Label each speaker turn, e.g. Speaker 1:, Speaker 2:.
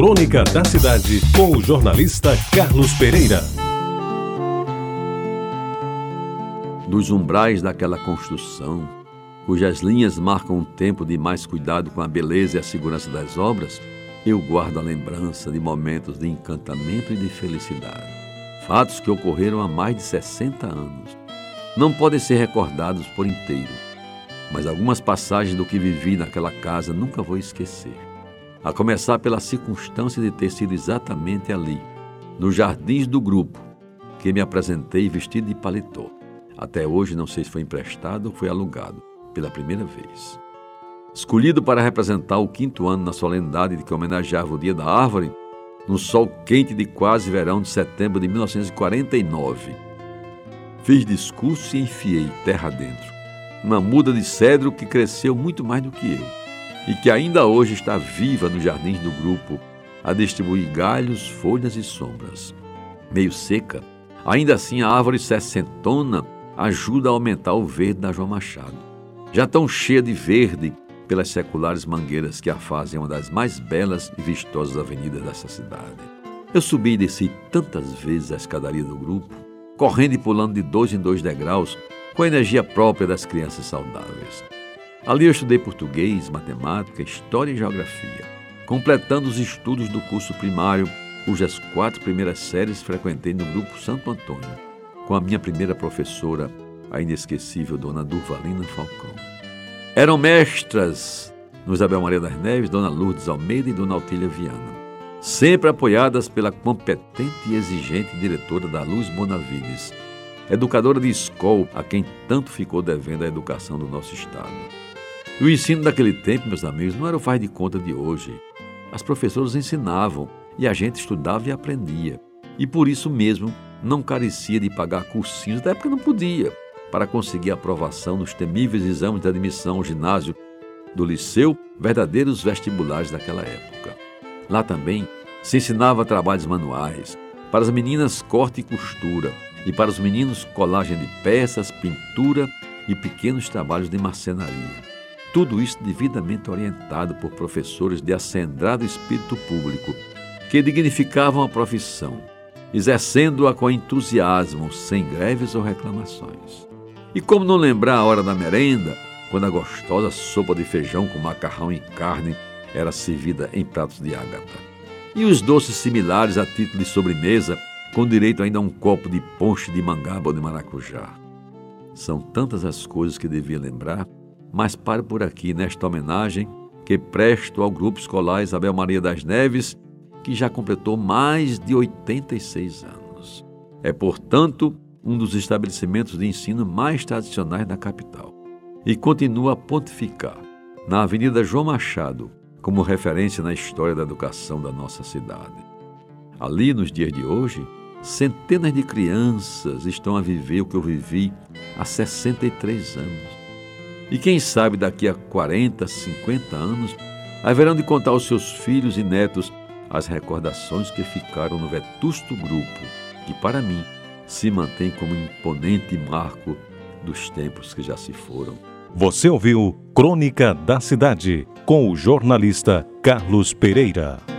Speaker 1: Crônica da Cidade, com o jornalista Carlos Pereira.
Speaker 2: Dos umbrais daquela construção, cujas linhas marcam um tempo de mais cuidado com a beleza e a segurança das obras, eu guardo a lembrança de momentos de encantamento e de felicidade. Fatos que ocorreram há mais de 60 anos. Não podem ser recordados por inteiro, mas algumas passagens do que vivi naquela casa nunca vou esquecer a começar pela circunstância de ter sido exatamente ali, nos jardins do grupo, que me apresentei vestido de paletó. Até hoje não sei se foi emprestado ou foi alugado, pela primeira vez. Escolhido para representar o quinto ano na solenidade de que homenageava o Dia da Árvore, no sol quente de quase verão de setembro de 1949. Fiz discurso e enfiei terra dentro. Uma muda de cedro que cresceu muito mais do que eu e que ainda hoje está viva nos jardins do grupo, a distribuir galhos, folhas e sombras. Meio seca, ainda assim a árvore sessentona ajuda a aumentar o verde da João Machado. Já tão cheia de verde pelas seculares mangueiras que a fazem uma das mais belas e vistosas avenidas dessa cidade. Eu subi e desci tantas vezes a escadaria do grupo, correndo e pulando de dois em dois degraus, com a energia própria das crianças saudáveis. Ali eu estudei português, matemática, história e geografia, completando os estudos do curso primário, cujas quatro primeiras séries frequentei no Grupo Santo Antônio, com a minha primeira professora, a inesquecível Dona Durvalina Falcão. Eram mestras no Isabel Maria das Neves, Dona Lourdes Almeida e Dona Autília Viana, sempre apoiadas pela competente e exigente diretora da Luz Bonavides, educadora de escola a quem tanto ficou devendo a educação do nosso Estado. E o ensino daquele tempo, meus amigos, não era o faz de conta de hoje. As professoras ensinavam e a gente estudava e aprendia. E por isso mesmo não carecia de pagar cursinhos, da época não podia, para conseguir aprovação nos temíveis exames de admissão ao ginásio do liceu, verdadeiros vestibulares daquela época. Lá também se ensinava trabalhos manuais, para as meninas corte e costura, e para os meninos colagem de peças, pintura e pequenos trabalhos de marcenaria. Tudo isso devidamente orientado por professores de acendrado espírito público, que dignificavam a profissão, exercendo-a com entusiasmo, sem greves ou reclamações. E como não lembrar a hora da merenda, quando a gostosa sopa de feijão com macarrão e carne era servida em pratos de ágata? E os doces similares a título de sobremesa, com direito ainda a um copo de ponche de mangaba ou de maracujá. São tantas as coisas que devia lembrar mas paro por aqui nesta homenagem que presto ao Grupo Escolar Isabel Maria das Neves, que já completou mais de 86 anos. É, portanto, um dos estabelecimentos de ensino mais tradicionais da capital. E continua a pontificar na Avenida João Machado como referência na história da educação da nossa cidade. Ali, nos dias de hoje, centenas de crianças estão a viver o que eu vivi há 63 anos e quem sabe daqui a 40, 50 anos, haverão de contar aos seus filhos e netos as recordações que ficaram no vetusto grupo, que para mim se mantém como um imponente marco dos tempos que já se foram.
Speaker 1: Você ouviu Crônica da Cidade, com o jornalista Carlos Pereira.